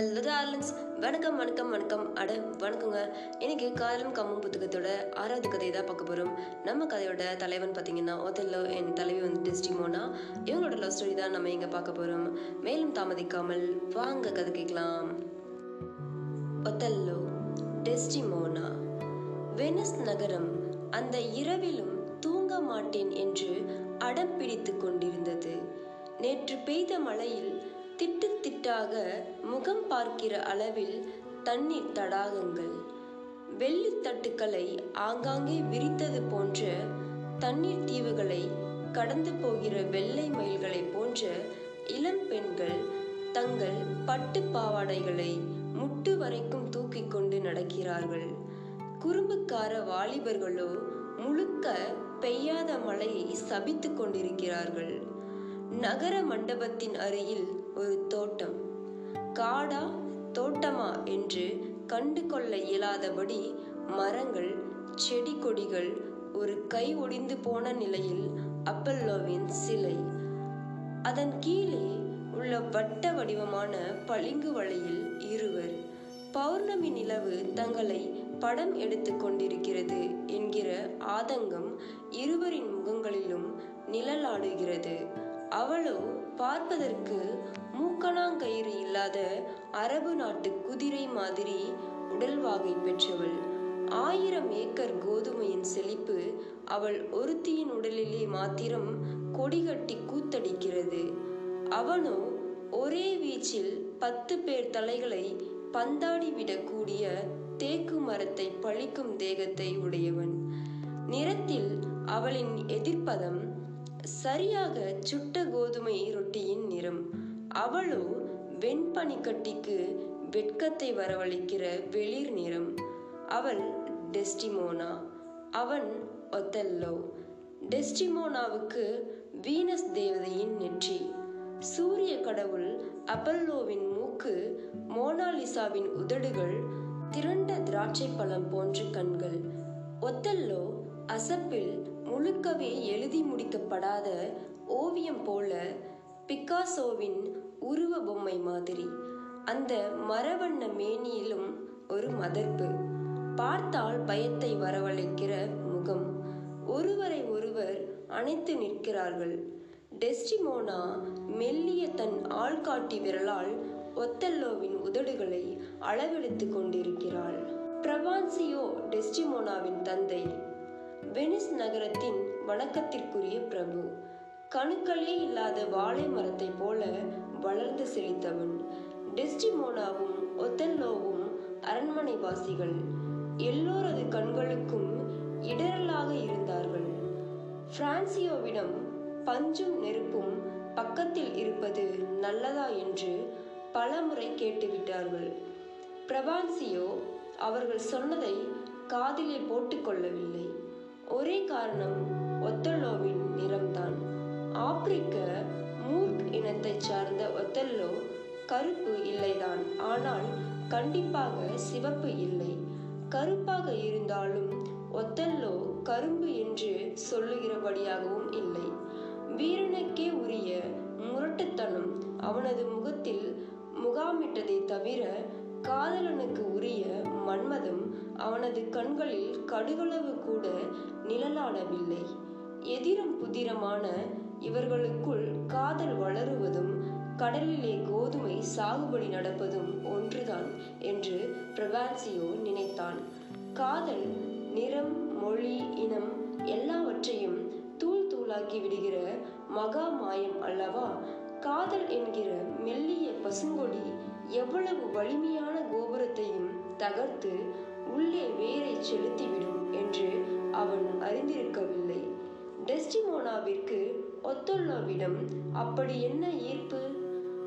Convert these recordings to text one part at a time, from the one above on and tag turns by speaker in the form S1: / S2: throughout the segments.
S1: Hello darlings வணக்கம் வணக்கம் வணக்கம். அட வணக்கங்க. இன்னைக்கு காலம் கம்மும் புத்தகத்தோட ஆறாவது கதையை தான் பார்க்க போகிறோம் நம்ம கதையோட தலைவன் பார்த்தீங்கன்னா ஒத்தல்லோ என் தலைவி வந்து டெஸ்டிமோனா இவங்களோட லவ் ஸ்டோரி தான் நம்ம இங்கே பார்க்க போகிறோம் மேலும் தாமதிக்காமல் வாங்க கதை கேட்கலாம். ஒத்தல்லோ டெஸ்டிமோனா வெனிஸ் நகரம் அந்த இரவிலும் தூங்க மாட்டேன் என்று அடம் பிடித்து கொண்டிருந்தது. நேற்று பெய்த மழையில் திட்டு திட்டாக முகம் பார்க்கிற அளவில் தண்ணீர் தடாகங்கள். வெள்ளி தட்டுக்களை ஆங்காங்கே விரித்தது போன்ற தண்ணீர் தீவுகளை கடந்து போகிற வெள்ளை மயில்களைப் போன்ற இளம் பெண்கள் தங்கள் பட்டு பாவாடைகளை முட்டு வரைக்கும் தூக்கி கொண்டு நடக்கிறார்கள். குறும்புக்கார வாலிபர்களோ முழுக்க பெய்யாத மழையை சபித்து கொண்டிருக்கிறார்கள். நகர மண்டபத்தின் அருகில் ஒரு தோட்டம். காடா தோட்டமா என்று கண்டு கொள்ள இயலாதபடி மரங்கள் செடி கொடிகள் ஒரு கை ஒடிந்து போன நிலையில் அப்பல்லோவின் சிலை. அதன் கீழே உள்ள வட்ட வடிவமான பளிங்கு வலையில் இருவர். பௌர்ணமி நிலவு தங்களை படம் எடுத்து கொண்டிருக்கிறது என்கிற ஆதங்கம் இருவரின் முகங்களிலும் நிழலாடுகிறது. அவளோ பார்ப்பதற்கு மூக்கணாங்கயிறு இல்லாத அரபு நாட்டு குதிரை மாதிரி உடல்வாகை பெற்றவள். ஆயிரம் ஏக்கர் கோதுமையின் செழிப்பு அவள் ஒருத்தியின் உடலிலே மாத்திரம் கொடிகட்டி கூத்தடிக்கிறது. அவனோ ஒரே வீச்சில் பத்து பேர் தலைகளை பந்தாடி விடக்கூடிய தேக்கு மரத்தை பழிக்கும் தேகத்தை உடையவன். நிறத்தில் அவளின் எதிர்ப்பதம் சரியாக சுட்ட கோதுமை ரொட்டியின் நிறம். அவளோ வெண்பனிக்கட்டிக்கு வெட்கத்தை வரவழைக்கிற வெளிர் நிறம். அவள் டெஸ்டிமோனா. அவன் ஒத்தல்லோ. டெஸ்டிமோனாவுக்கு வீனஸ் தேவதையின் நெற்றி. சூரிய கடவுள் அப்பல்லோவின் மூக்கு மோனாலிசாவின் உதடுகள் திரண்ட திராட்சை பழம் போன்ற கண்கள். ஒத்தல்லோ அசப்பில் முழுக்கவே எழுதி முடிக்கப்படாத ஓவியம் போல பிக்காசோவின் உருவ பொம்மை மாதிரி. அந்த மரவண்ண மேனியிலும் ஒரு மதர்ப்பு பார்த்தால் பயத்தை வரவழைக்கிற முகம். ஒருவரை ஒருவர் அணைத்து நிற்கிறார்கள். டெஸ்டிமோனா மெல்லிய தன் ஆள்காட்டி விரலால் ஒத்தல்லோவின் உதடுகளை அளவெடுத்து கொண்டிருக்கிறாள். பிரபான்சியோ டெஸ்டிமோனாவின் தந்தை. வெனிஸ் நகரத்தின் வணக்கத்திற்குரிய பிரபு. கணுக்களே இல்லாத வாழை மரத்தை போல வளர்ந்து செழித்தவன். டெஸ்டிமோனாவும் ஒத்தல்லோவும் அரண்மனைவாசிகள். எல்லோரது கண்களுக்கும் இடரலாக இருந்தார்கள். பிரான்சியோவிடம் பஞ்சும் நெருப்பும் பக்கத்தில் இருப்பது நல்லதா என்று பலமுறை கேட்டுவிட்டார்கள். பிரபான்சியோ அவர்கள் சொன்னதை காதிலே போட்டுக்கொள்ளவில்லை ஒரே காரணம் ஒத்தல்லோவின் நிறம்தான். ஆப்பிரிக்க மூர்க் இனத்தை சார்ந்த ஒத்தல்லோ கருப்பு இல்லைதான். ஆனால் கண்டிப்பாக சிவப்பு இல்லை. கருப்பாக இருந்தாலும் ஒத்தல்லோ கரும்பு என்று சொல்லுகிறபடியாகவும் இல்லை. வீரனுக்கே உரிய முரட்டுத்தனம் அவனது முகத்தில் முகாமிட்டதை தவிர காதலனுக்கு உரிய மன்மதம் அவனது கண்களில் கடுகளவு கூட நிழலாடவில்லை எதிரும் புதிரமான இவர்களுக்குள் காதல் வளருவதும் கடலிலே கோதுமை சாகுபடி நடப்பதும் ஒன்றுதான் என்று பிரபான்சியோ நினைத்தான். காதல் நிறம் மொழி இனம் எல்லாவற்றையும் தூள் தூளாக்கி விடுகிற மகா மாயம் அல்லவா? காதல் என்கிற மெல்லிய பசுங்கொடி எவ்வளவு வலிமையான கோபுரத்தையும் தகர்த்து உள்ளே வேரை செலுத்திவிடும் என்று அவன் அறிந்திருக்கவில்லை. டெஸ்டிமோனாவிற்கு ஒத்தொல்லோவிடம் அப்படி என்ன ஈர்ப்பு?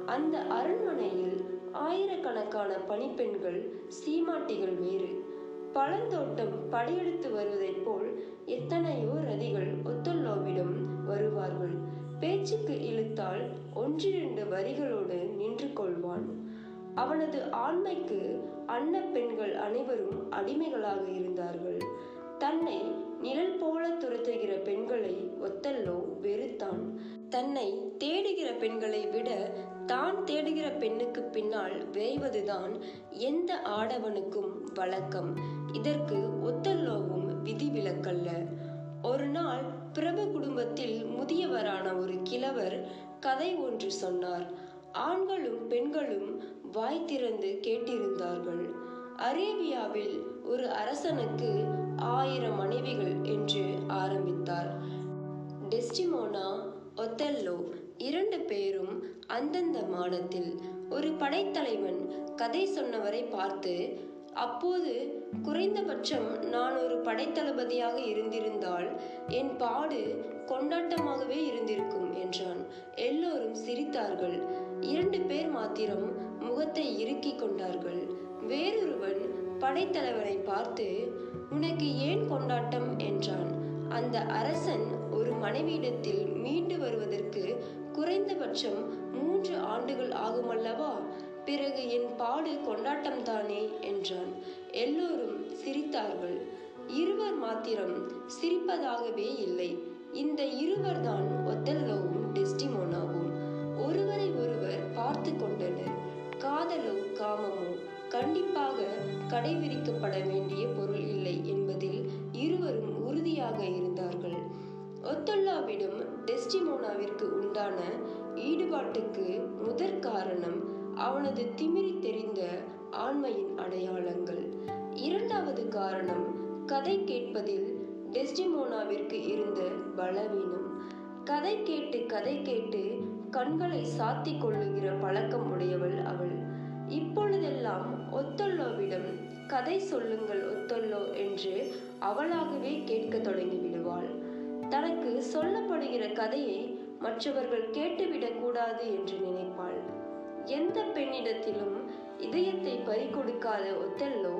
S1: அந்த அரண்மனையில் ஆயிரக்கணக்கான பணிப்பெண்கள் சீமாட்டிகள் வேறு. பழந்தோட்டம் படையெடுத்து வருவதைப் போல் எத்தனையோ ரதிகள் ஒத்தொல்லோவிடம் வருவார்கள். பேச்சுக்கு இழுத்தால் ஒன்றிரண்டு வரிகளோடு நின்று கொள்வான். அவனது ஆண்மைக்கு அன்ன பெண்கள் அனைவரும் அடிமைகளாக இருந்தார்கள். தன்னை நிழல் போல துரத்துகிற பெண்களை ஒத்தல்லோ வெறுத்தான். தன்னை தேடுகிற பெண்களை விட தான் தேடுகிற பெண்ணுக்கு பின்னால் விரைவதுதான் எந்த ஆடவனுக்கும் வழக்கம். இதற்கு ஒத்தல்லோவும் விதிவிலக்கல்ல ஒரு நாள் பிரபு குடும்பத்தில் முதியவரான ஒரு கிழவர் கதை ஒன்று சொன்னார். ஆண்களும் பெண்களும் வாய் திறந்து கேட்டிருந்தார்கள். அரேபியாவில் ஒரு அரசனுக்கு ஆயிரம் மனைவிகள் என்று ஆரம்பித்தார். டெஸ்டிமோனா ஒத்தெல்லோ இரண்டு பேரும் அந்தந்த மாடத்தில் ஒரு படைத்தலைவன் கதை சொன்னவரை பார்த்து அப்போது குறைந்தபட்சம் நான் ஒரு படைத்தளபதியாக இருந்திருந்தால் என் பாடு கொண்டாட்டமாகவே இருந்திருக்கும் என்றான். எல்லோரும் சிரித்தார்கள். இரண்டு பேர் மாத்திரம் முகத்தை இறுக்கிக் கொண்டார்கள். வேறொருவன் படைத்தலைவனை பார்த்து உனக்கு ஏன் கொண்டாட்டம்? என்றான். அந்த அரசன் ஒரு மனைவியிடத்தில் மீண்டு வருவதற்கு குறைந்தபட்சம் மூன்று ஆண்டுகள் ஆகுமல்லவா? பிறகு என் பாடு கொண்டாட்டம் தானே? என்றான். எல்லோரும் சிரித்தார்கள். இருவர் மாத்திரம் சிரிப்பதாகவே இல்லை. இந்த இருவர்தான் ஒத்தல்லோவும் டெஸ்டிமோனாவும். ஒருவரை ஒருவர் பார்த்து கொண்டனர். காதலோ காமமோ கண்டிப்பாக கடைபிடிக்கப்பட வேண்டிய பொருள் இல்லை என்பதில் இருவரும் உறுதியாக இருந்தார்கள். ஒத்துல்லாவிடம் டெஸ்டிமோனாவிற்கு உண்டான ஈடுபாட்டுக்கு முதற் காரணம் அவனது திமிரி தெரிந்த ஆண்மையின் அடையாளங்கள். இரண்டாவது காரணம் கதை கேட்பதில் டெஸ்டிமோனாவிற்கு இருந்த பலவீனம். கதை கேட்டு கதை கேட்டு கண்களை சாத்தி கொள்ளுகிற பழக்கம் உடையவள் அவள். இப்பொழுதெல்லாம் ஒத்தொல்லோவிடம் கதை சொல்லுங்கள் ஒத்தொல்லோ என்று அவளாகவே கேட்க தொடங்கி விடுவாள். தனக்கு சொல்லப்படுகிற கதையை மற்றவர்கள் கேட்டுவிடக் கூடாது என்று நினைப்பாள். எந்த பெண்ணிடத்திலும் இதயத்தை பறிகொடுக்காத ஒத்தெல்லோ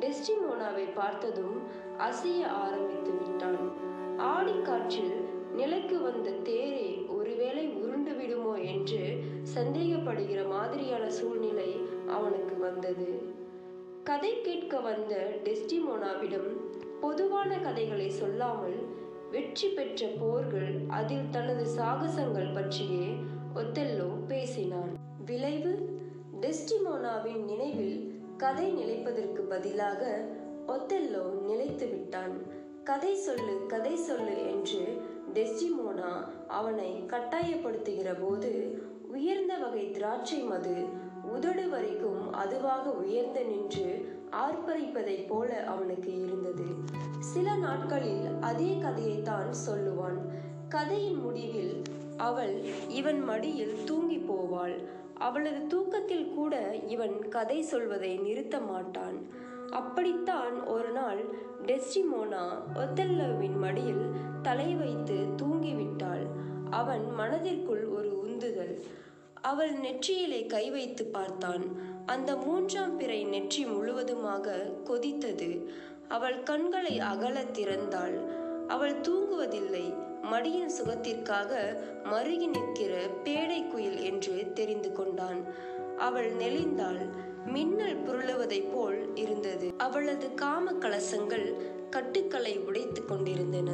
S1: டெஸ்டிமோனாவை பார்த்ததும் அசைய ஆரம்பித்து விட்டான். ஆடிக்காற்றில் நிலைக்கு வந்த தேரே ஒருவேளை உருண்டு விடுமோ? என்று சந்தேகப்படுகிற மாதிரியான சூழ்நிலை அவனுக்கு வந்தது. கதை கேட்க வந்த டெஸ்டிமோனாவிடம் பொதுவான கதைகளை சொல்லாமல் வெற்றி பெற்ற போர்கள் அதில் தனது சாகசங்கள் பற்றியே ஒத்தெல்லோ பேசினான். விளைவு? டெஸ்டிமோனாவின் நினைவில் கதை நிலைப்பதற்கு பதிலாக ஒத்தெல்லோ நிலைத்து விட்டான். கதை சொல்லு கதை சொல்லு என்று டெஸ்டிமோனா அவனை கட்டாயப்படுத்துகிற போது உயர்ந்த வகை திராட்சை மது உதடு வரைக்கும் அதுவாக உயர்ந்து நின்று ஆர்ப்பரிப்பதைப் போல அவனுக்கு இருந்தது. சில நாட்களில் அதே கதையைத்தான் சொல்லுவான். கதையின் முடிவில் அவள் இவன் மடியில் தூங்கி போவாள். அவளது தூக்கத்தில் கூட இவன் கதை சொல்வதை நிறுத்த மாட்டான். அப்படித்தான் ஒரு நாள் டெஸ்டிமோனா ஒத்தல்லோவின் மடியில் தலை வைத்து தூங்கிவிட்டாள். அவன் மனதிற்குள் ஒரு உந்துதல். அவள் நெற்றியிலே கை வைத்து பார்த்தான். அந்த மூன்றாம் பிறை நெற்றி முழுவதுமாக கொதித்தது. அவள் கண்களை அகலத் திறந்தாள். அவள் தூங்குவதில்லை. மடியின் சுகத்திற்காக மருகி நிற்கிற பேடை குயில் என்று தெரிந்து கொண்டான். அவள் நெளிந்தாள். மின்னல் புரளுவதைப் போல் இருந்தது. அவளது காம கலசங்கள் கட்டுக்களை உடைத்து கொண்டிருந்தன.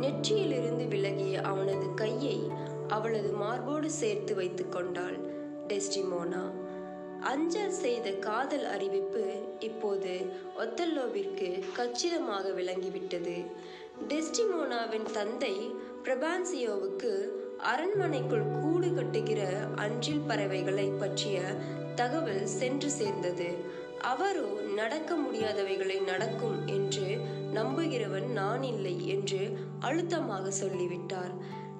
S1: நெற்றியிலிருந்து விலகிய அவனது கையை அவளது மார்போடு சேர்த்து வைத்துக் கொண்டாள். டெஸ்டிமோனா அஞ்சல் செய்த காதல் அறிவிப்பு இப்போது ஒத்தல்லோவிற்கு கச்சிதமாக விளங்கிவிட்டது. டெஸ்டிமோனாவின் தந்தை பிரபான்சியோவுக்கு அரண்மனைக்குள் கூடு கட்டுகிற அஞ்சில் பறவைகளை பற்றிய தகவல் சென்று சேர்ந்தது. அவரோ நடக்க முடியாதவைகளை நடக்கும் என்று நம்புகிறவன் நான் இல்லை என்று அழுத்தமாக சொல்லிவிட்டார்.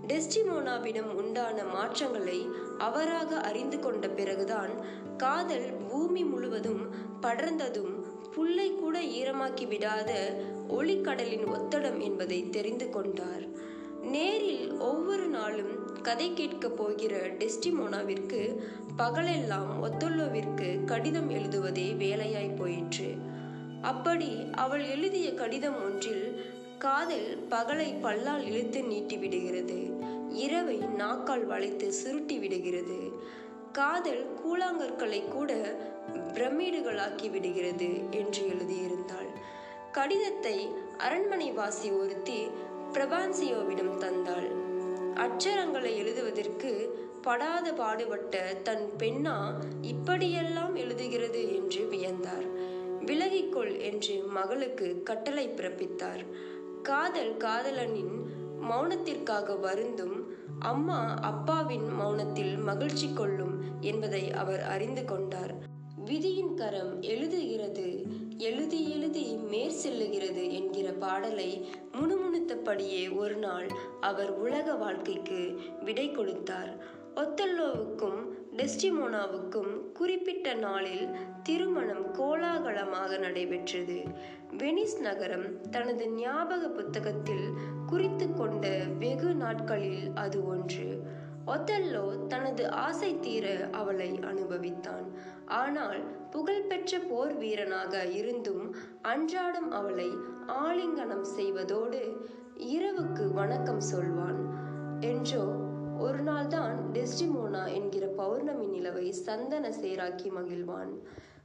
S1: டெஸ்டிமோனாவிடம் உண்டான மாற்றங்களை அவராக அறிந்து கொண்ட பிறகுதான் காதல் பூமி முழுவதும் படர்ந்ததும் புல்லை கூட ஈரமாக்கி விடாத ஒளிக்கடலின் ஒத்தடம் என்பதை தெரிந்து கொண்டார். நேரில் ஒவ்வொரு நாளும் கதை கேட்கப் போகிற டெஸ்டிமோனாவிற்கு பகலெல்லாம் ஒத்தொல்லோவிற்கு கடிதம் எழுதுவதே வேலையாய் போயிற்று. அப்படி அவள் எழுதிய கடிதம் ஒன்றில் காதல் பகலை பல்லால் இழுத்து நீட்டி விடுகிறது. இரவை நாக்கால் வளைத்து சுருட்டி விடுகிறது. காதல் கூழாங்கற்களை கூட பிரமிடுகளாக்கி விடுகிறது என்று எழுதியிருந்தாள். கடிதத்தை அரண்மனை வாசி ஒருத்தி பிரபான்சியோவிடம் தந்தாள். அச்சரங்களை எழுதுவதற்கு படாத பாடுபட்ட தன் பெண்ணா இப்படியெல்லாம் எழுதுகிறது என்று வியந்தார். விலகிக்கொள் என்று மகளுக்கு கட்டளை பிறப்பித்தார். காதல் காதலனின் மௌனத்திற்காக வருந்தும் அம்மா அப்பாவின் மௌனத்தில் மகிழ்ச்சி கொள்ளும் என்பதை அவர் அறிந்து கொண்டார். விதியின் கரம் எழுதுகிறது எழுதி எழுதி மேற் செல்லுகிறது என்கிற பாடலை முணுமுணுத்தபடியே ஒரு நாள் அவர் உலக வாழ்க்கைக்கு விடை கொடுத்தார். ஒத்தல்லோவுக்கும் டெஸ்டிமோனாவுக்கும் குறிப்பிட்ட நாளில் திருமணம் கோலாகலமாக நடைபெற்றது. வெனிஸ் நகரம் தனது ஞாபக புத்தகத்தில் குறித்து கொண்ட வெகு நாட்களில் அது ஒன்று. ஒத்தல்லோ தனது ஆசை தீர அவளை அனுபவித்தான். ஆனால் புகழ்பெற்ற போர் வீரனாக இருந்தும் அன்றாடம் அவளை ஆலிங்கனம் செய்வதோடு இரவுக்கு வணக்கம் சொல்வான் என்றோ ஒரு நாள்தான் டெஸ்டிமோனா என்கிற பௌர்ணமி நிலவை சந்தன சேராக்கி மகிழ்வான்.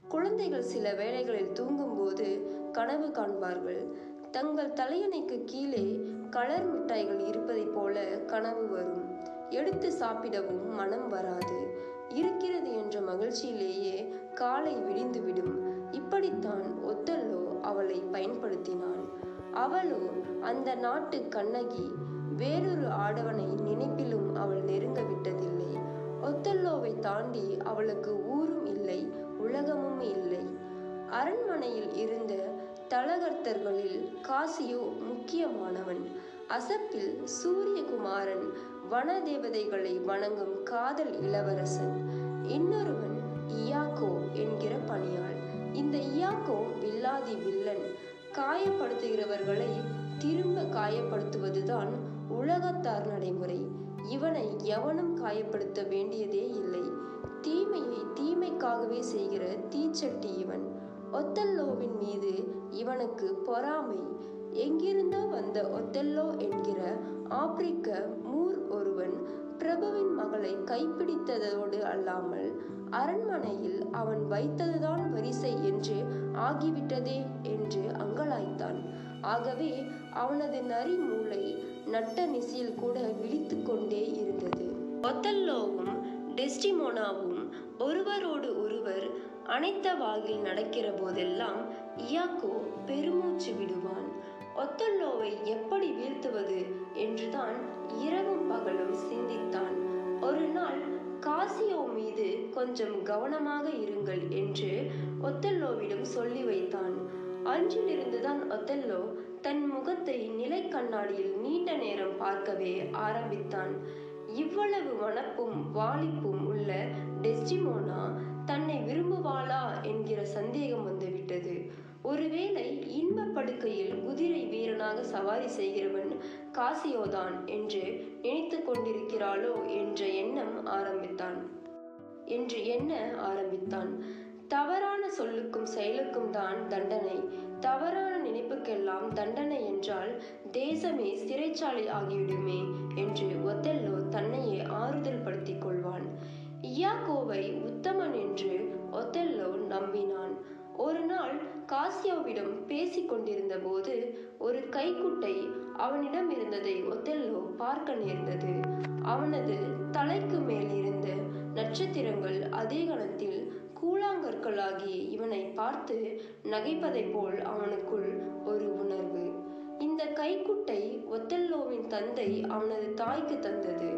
S1: குழந்தைகள் சில வேளைகளில் தூங்கும்போது கனவு காண்பார்கள். தங்கள் தலையணைக்கு கீழே கலர் மிட்டாய்கள் இருப்பதைப் போல கனவு வரும். எடுத்து சாப்பிடவும் மனம் வராது. இருக்கிறது என்ற மகிழ்ச்சியிலேயே காலை விடிந்துவிடும் இப்படித்தான் ஒத்தல்லோ அவளை பயன்படுத்தினான் அவளோ அந்த நாட்டு கண்ணகி வேறொரு ஆடவனை நினைப்பிலும் அவள் நெருங்க விட்டதில்லை. ஒத்தல்லோவை தாண்டி அவளுக்கு ஊரும் இல்லை உலகமும் இல்லை. அரண்மனையில் இருந்த தலகர்த்தர்களில் காசியோ முக்கியமானவன். அசப்பில் சூரியகுமாரன் வன தேவதைகளை வணங்கும் காதல் இளவரசன். இன்னொருவன் இயாக்கோ என்கிற பணியாள். இந்த இயாக்கோ வில்லாதி வில்லன். காயப்படுத்துகிறவர்களை திரும்ப காயப்படுத்துவதுதான் உலகத்தார் நடைமுறை. இவனை எவனும் காயப்படுத்த வேண்டியதே இல்லை. தீமையை தீமைக்காகவே செய்கிற தீச்சட்டி இவன். ஒத்தல்லோவின் மீது இவனுக்கு பொறாமை. எங்கிருந்தோ வந்த ஒத்தெல்லோ என்கிற ஆப்பிரிக்க மூர் ஒருவன் பிரபுவின் மகளை கைப்பிடித்ததோடு அல்லாமல் அரண்மனையில் அவன் வைத்ததுதான் வரிசை என்று ஆகிவிட்டதே என்று அங்கலாய்த்தான். ஆகவே அவனது நரி மூளை நட்ட நிசையில் கூட விழித்து கொண்டே இருந்தது ஒத்தல்லோவும் டெஸ்டிமோனாவும் ஒருவரோடு ஒருவர் அனைத்த வாகில் நடக்கிற போதெல்லாம் இயாக்கோ பெருமூச்சு விடுவான். ஒத்தல்லோவை எப்படி வீழ்த்துவது என்றுதான் இரவும் பகலும் சிந்தித்தான். ஒரு நாள் காசியோ மீது கொஞ்சம் கவனமாக இருங்கள் என்று ஒத்தல்லோவிடம் சொல்லி வைத்தான். அன்றிலிருந்துதான் ஒத்தல்லோ தன் முகத்தை நிலை கண்ணாடியில் நீண்ட நேரம் பார்க்கவே ஆரம்பித்தான். இவ்வளவு வனப்பும் வாலிப்பும் உள்ள டெஸ்டிமோனா தன்னை விரும்புவாளா என்கிற சந்தேகம் வந்துவிட்டது. ஒருவேளை இன்ப படுக்கையில் குதிரை வீரனாக சவாரி செய்கிறவன் காசியோதான் என்று நினைத்து கொண்டிருக்கிறாளோ என்ற எண்ணம் ஆரம்பித்தான். என்று எண்ண ஆரம்பித்தான். தவறான சொல்லுக்கும் செயலுக்கும் தான் தண்டனை. தவறான நினைப்புக்கெல்லாம் தண்டனை என்றால் தேசமே சிறைச்சாலை ஆகிவிடுமே என்று ஒத்தெல்லோ தன்னையே ஆறுதல் படுத்திக் கொள்வான். இயாக்கோவை உத்தமன் என்று ஒத்தெல்லோ நம்பினான். ஒரு நாள் காசியோவிடம் பேசிக் கொண்டிருந்த போது ஒரு கைக்குட்டை அவனிடம் இருந்ததை ஒத்தெல்லோ பார்க்க நேர்ந்தது. அவனது தலைக்கு மேல் இருந்த நட்சத்திரங்கள் அதே கணத்தில் கூழாங்கற்களாகி இவனை பார்த்து நகைப்பதைப் போல் அவனுக்குள் ஒரு உணர்வு. இந்த கைக்குட்டை ஒத்தல்லோவின் தந்தை அவனது தாய்க்கு தந்தது.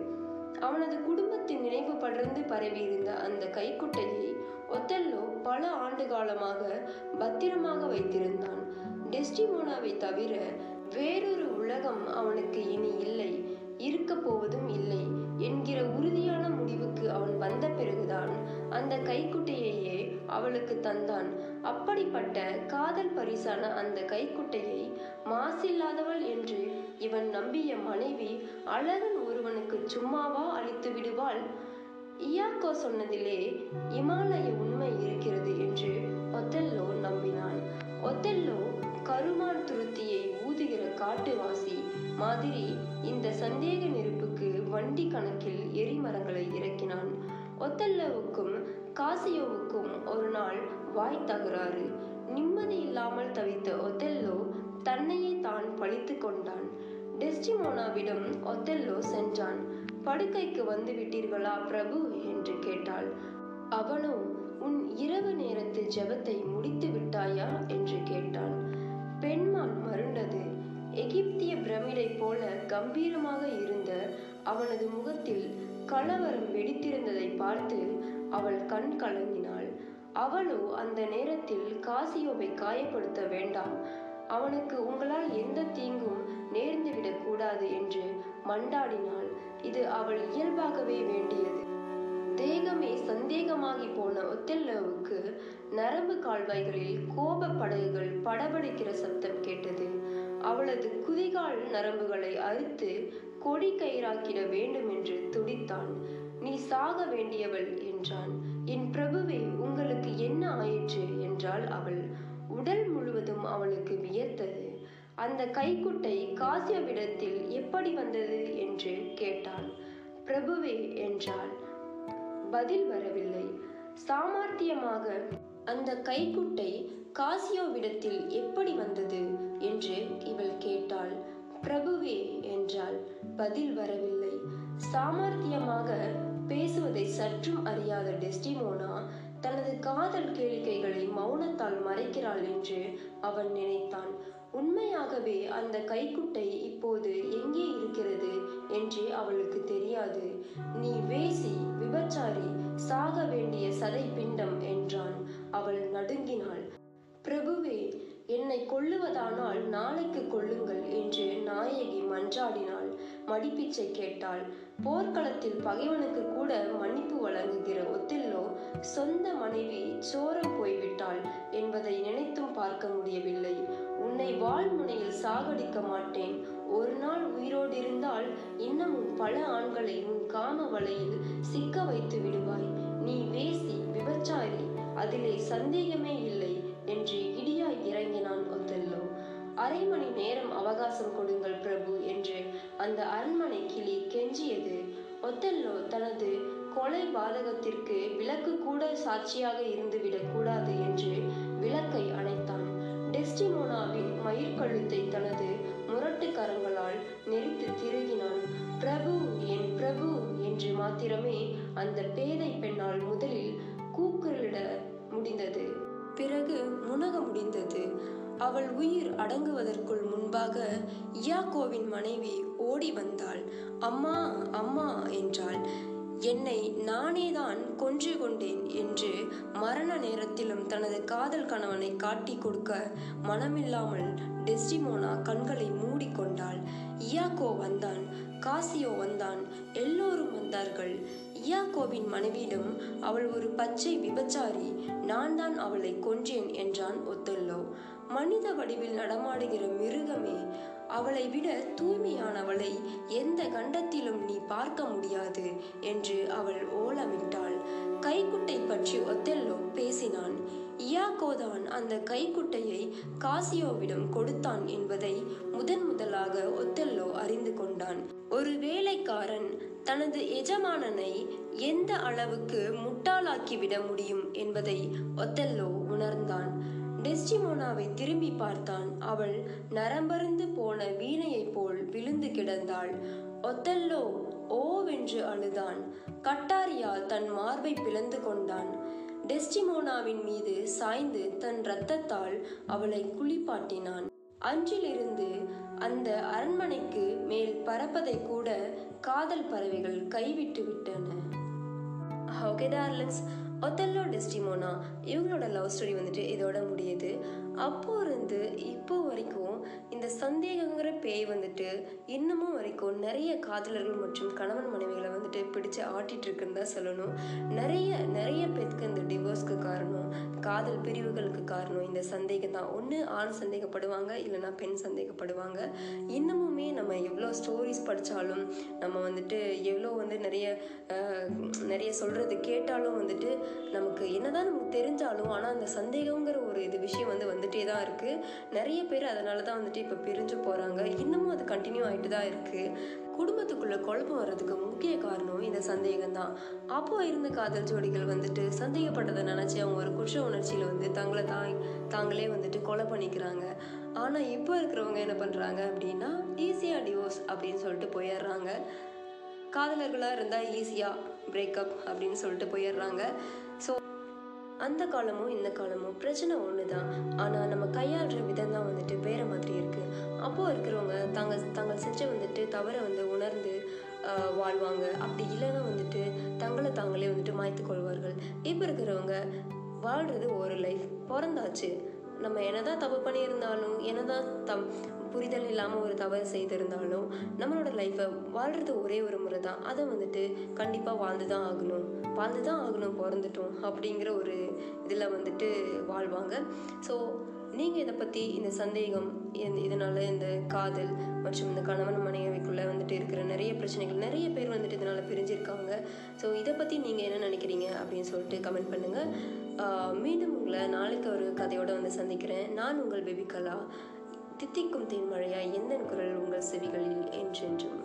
S1: அவனது குடும்பத்தின் நினைவு படர்ந்து பரவியிருந்த அந்த கைக்குட்டையை ஒத்தல்லோ பல ஆண்டு காலமாக பத்திரமாக வைத்திருந்தான். டெஸ்டிமோனாவை தவிர வேறொரு உலகம் அவனுக்கு இனி இல்லை. இருக்க போவதும் இல்லை. என்கிற உறுதியான முடிவுக்கு அவன் வந்த பிறகுதான் அந்த கைக்குட்டையையே அவளுக்கு தந்தான். அப்படிப்பட்ட காதல் பரிசான அந்த கைக்குட்டையை மாசில்லாதவள் என்று இவன் நம்பிய மனைவி அழகன் ஒருவனுக்கு சும்மாவா அளித்து விடுவாள்? இயாக்கோ சொன்னதிலே இமாலய உண்மை இருக்கிறது என்று ஒத்தெல்லோ நம்பினான் ஒத்தெல்லோ கருமான் துருத்தியை ஊதுகிற காட்டுவாசி மாதிரி இந்த சந்தேக நெருப்புக்கு வண்டி கணக்கில் எரிமரங்களை இறக்கினான். ஒத்தல்லவுக்கும் காசியோவுக்கும் ஒரு நாள் வாய் தகராறு. நிம்மதி இல்லாமல் தவித்த ஒத்தெல்லோ தன்னையே தான் பழித்து கொண்டான். டெஸ்டிமோனாவிடம் ஒத்தெல்லோ சென்றான். படுக்கைக்கு வந்து விட்டீர்களா பிரபு? என்று கேட்டாள். அவனோ உன் இரவு நேரத்து ஜெபத்தை முடித்து விட்டாயா? என்று கேட்டான். பெண்மான் மருண்டது எகிப்திய பிரமிடை போல கம்பீரமாக இருந்த அவனது முகத்தில் கலவரம் வெடித்திருந்ததை பார்த்து அவள் கண் கலங்கினாள். அவளோ அந்த நேரத்தில் காசியோவை காயப்படுத்த வேண்டாம். அவனுக்கு உங்களால் எந்த தீங்கும் நேர்ந்துவிடக் கூடாது என்று மண்டாடினாள். இது அவள் இயல்பாகவே வேண்டியது. தேகமே சந்தேகமாகி போன ஒத்தெல்லோவுக்கு நரம்பு கால்வாய்களில் கோப படகுகள் படபடிக்கிற சப்தம் கேட்டது. அவளது குதிகால் நரம்புகளை அறுத்து கொடி கயிறாக்கிட வேண்டும் என்று துடித்தான். நீ சாக வேண்டியவள் என்றான். என் பிரபுவே உங்களுக்கு என்ன ஆயிற்று? என்றாள் அவள். உடல் முழுவதும் அவளுக்கு வியர்த்தது அந்த கைக்குட்டை காசியவிடத்தில் எப்படி வந்தது? என்று கேட்டான். பிரபுவே என்றாள். பதில் வரவில்லை. சாமர்த்தியமாக அந்த கைக்குட்டை காசியோவிடத்தில் எப்படி வந்தது? என்று இவள் கேட்டாள். பிரபுவே என்றாள். பதில் வரவில்லை. சாமர்த்தியமாக பேசுவதை சற்றும் அறியாத டெஸ்டிமோனா தனது காதல் கேளிக்கைகளை மௌனத்தால் மறைக்கிறாள் என்று அவன் நினைத்தான். உண்மையாகவே அந்த கைக்குட்டை இப்போது எங்கே இருக்கிறது என்று அவளுக்கு தெரியாது. நீ வேசி விபச்சாரி சாக வேண்டிய சதை பிண்டம் என்றான். அவள் நடுங்கினாள். பிரபுவே என்னை கொள்ளுவதானால் நாளைக்கு கொள்ளுங்கள் என்று நாயகி மன்றாடினாள். மடிப்பிச்சை கேட்டாள். போர்க்களத்தில் பகைவனுக்கு கூட மன்னிப்பு வழங்குகிற ஒத்தில்லோ சொந்த மனைவி சோரம் போய்விட்டாள் என்பதை நினைத்தும் பார்க்க முடியவில்லை. உன்னை வாழ்முனையில் சாகடிக்க மாட்டேன். ஒரு நாள் உயிரோடு இருந்தால் இன்னமும் பல ஆண்களை உன் காம வலையில் சிக்க வைத்து விடுவாய். நீ வேசி விபச்சாரி அதிலே சந்தேகமே இல்லை. அரை மணி நேரம் அவகாசம் கொடுங்கள் பிரபு என்று அந்த அரண்மனை கிளி கெஞ்சியது. ஒத்தெல்லோ தனது கொலை பாதகத்திற்கு விளக்கு கூட சாட்சியாக இருந்துவிடக் கூடாது என்று விளக்கை அணைத்தான். டெஸ்டிமோனாவின் மயிர்கழுத்தை தனது முரட்டு கரங்களால் நெரித்து திருகினான். பிரபு என் பிரபு என்று மாத்திரமே அந்த பேதை பெண்ணால் முதலில் கூக்குரலிட முடிந்தது. பிறகு முனக முடிந்தது. அவள் உயிர் அடங்குவதற்குள் முன்பாக இயாக்கோவின் மனைவி ஓடி வந்தாள். அம்மா அம்மா என்றாள். என்னை நானேதான் கொன்று கொண்டேன் என்று மரண நேரத்திலும் தனது காதல் கணவனை காட்டி கொடுக்க மனமில்லாமல் டெஸ்டிமோனா கண்களை மூடிக்கொண்டாள். இயாக்கோ வந்தான் காசியோ வந்தான் எல்லோரும் வந்தார்கள். இயாக்கோவின் மனைவியிடம் அவள் ஒரு பச்சை விபச்சாரி நான் தான் அவளை கொன்றேன் என்றான் ஒத்தல்லோ. மனித வடிவில் நடமாடுகிற மிருகமே அவளை விட தூய்மையானவளை எந்த கண்டத்திலும் நீ பார்க்க முடியாது என்று அவள் ஓலமிட்டாள். கைக்குட்டை பற்றி ஒத்தெல்லோ பேசினான். இயாகோதான் அந்த கைக்குட்டையை காசியோவிடம் கொடுத்தான் என்பதை முதன் முதலாக ஒத்தெல்லோ அறிந்து கொண்டான். ஒரு வேலைக்காரன் தனது எஜமானனை எந்த அளவுக்கு முட்டாளாக்கிவிட முடியும் என்பதை ஒத்தல்லோ உணர்ந்தான். டெஸ்டிமோனாவை திரும்பி பார்த்தான். அவள் நரம்பருந்து போன வீணையைப் போல் விழுந்து கிடந்தாள். ஒத்தல்லோ ஓவென்று அழுதான். கட்டாரியால் தன் மார்பை பிளந்து கொண்டான். டெஸ்டிமோனாவின் மீது சாய்ந்து தன் இரத்தத்தால் அவளை குளிப்பாட்டினான் அன்றிலிருந்து அந்த அரண்மனைக்கு மேல் பறப்பதை கூட காதல் பறவைகள் கைவிட்டு விட்டன. Okay darlings. ஒத்தல்லோ டெஸ்டிமோனா இவங்களோட லவ் ஸ்டோரி வந்துட்டு இதோட முடியுது. அப்போ இருந்து இப்போ வரைக்கும் இந்த சந்தேகங்கிற பேய் வந்துட்டு இன்னமும் வரைக்கும் நிறைய காதலர்கள் மற்றும் கணவன் மனைவிகளை வந்துட்டு பிடிச்சு ஆட்டிட்டு இருக்குன்னு தான் சொல்லணும். நிறைய நிறைய பேருக்கு இந்த டிவோர்ஸ்க்கு காரணம். காதல் பிரிவுகளுக்கு காரணம். இந்த சந்தேகம் தான் ஒன்று ஆண் சந்தேகப்படுவாங்க இல்லைன்னா பெண் சந்தேகப்படுவாங்க. இன்னமுமே நம்ம எவ்வளோ ஸ்டோரிஸ் படித்தாலும் நம்ம வந்துட்டு எவ்வளோ வந்து நிறைய நிறைய சொல்கிறது கேட்டாலும் வந்துட்டு நமக்கு என்னதான் நமக்கு தெரிஞ்சாலும் ஆனால் அந்த சந்தேகங்கிற ஒரு இது விஷயம் வந்து வந்துட்டே தான் இருக்குது நிறைய பேர் அதனால தான் வந்துட்டு இப்போ பிரிஞ்சு போகிறாங்க இன்னமும் அது கண்டினியூ ஆகிட்டு தான் இருக்குது குடும்பத்துக்குள்ள குழப்பம் வர்றதுக்கு முக்கிய காரணம் இந்த சந்தேகம் தான் அப்போ இருந்த காதல் ஜோடிகள் வந்துட்டு சந்தேகப்பட்டதை நினச்சி அவங்க ஒரு குற்ற உணர்ச்சியில் வந்து தங்களை தாய் தாங்களே வந்துட்டு கொலை பண்ணிக்கிறாங்க. ஆனால் இப்போ இருக்கிறவங்க என்ன பண்ணுறாங்க அப்படின்னா ஈஸியாக டிவோர்ஸ் அப்படின்னு சொல்லிட்டு போயிடுறாங்க. காதலர்களாக இருந்தால் ஈஸியாக பிரேக்கப் அப்படின்னு சொல்லிட்டு போயிடுறாங்க. ஸோ அந்த காலமும் இந்த காலமும் பிரச்சனை ஒன்று தான் ஆனால் நம்ம கையாளுற விதம் தான் வந்துட்டு வேறு மாதிரி இருக்குது அப்போது இருக்கிறவங்க தாங்கள் தாங்கள் செஞ்ச வந்துட்டு தவறை வந்து உணர்ந்து வாழ்வாங்க. அப்படி இல்லைன்னா வந்துட்டு தங்களை தாங்களே வந்துட்டு மாய்த்து கொள்வார்கள். இப்போ இருக்கிறவங்க வாழ்கிறது ஒரு லைஃப் பிறந்தாச்சு. நம்ம என்னதான் தப்பு பண்ணியிருந்தாலும் என்னதான் தம் புரிதல் இல்லாமல் ஒரு தவறு செய்திருந்தாலும் நம்மளோட லைஃப்பை வாழ்கிறது ஒரே ஒரு முறை தான் அதை வந்துட்டு கண்டிப்பாக வாழ்ந்து தான் ஆகணும். வாழ்ந்து தான் ஆகணும் பிறந்துட்டோம் அப்படிங்கிற ஒரு இதில் வந்துட்டு வாழ்வாங்க. ஸோ நீங்கள் இதை பற்றி இந்த சந்தேகம் இதனால் இந்த காதல் மற்றும் இந்த கணவன் மனைவிக்குள்ளே வந்துட்டு இருக்கிற நிறைய பிரச்சனைகள் நிறைய பேர் வந்துட்டு இதனால் பிரிஞ்சிருக்காங்க. ஸோ இதை பற்றி நீங்கள் என்ன நினைக்கிறீங்க அப்படின்னு சொல்லிட்டு கமெண்ட் பண்ணுங்கள் மீண்டும் உங்களை நாளைக்கு ஒரு கதையோடு வந்து சந்திக்கிறேன். நான் உங்கள் பேபி கலா தித்திக்கும் தேன்மழையா எந்த குரல் உங்கள் செவிகளில் என்றென்றும்.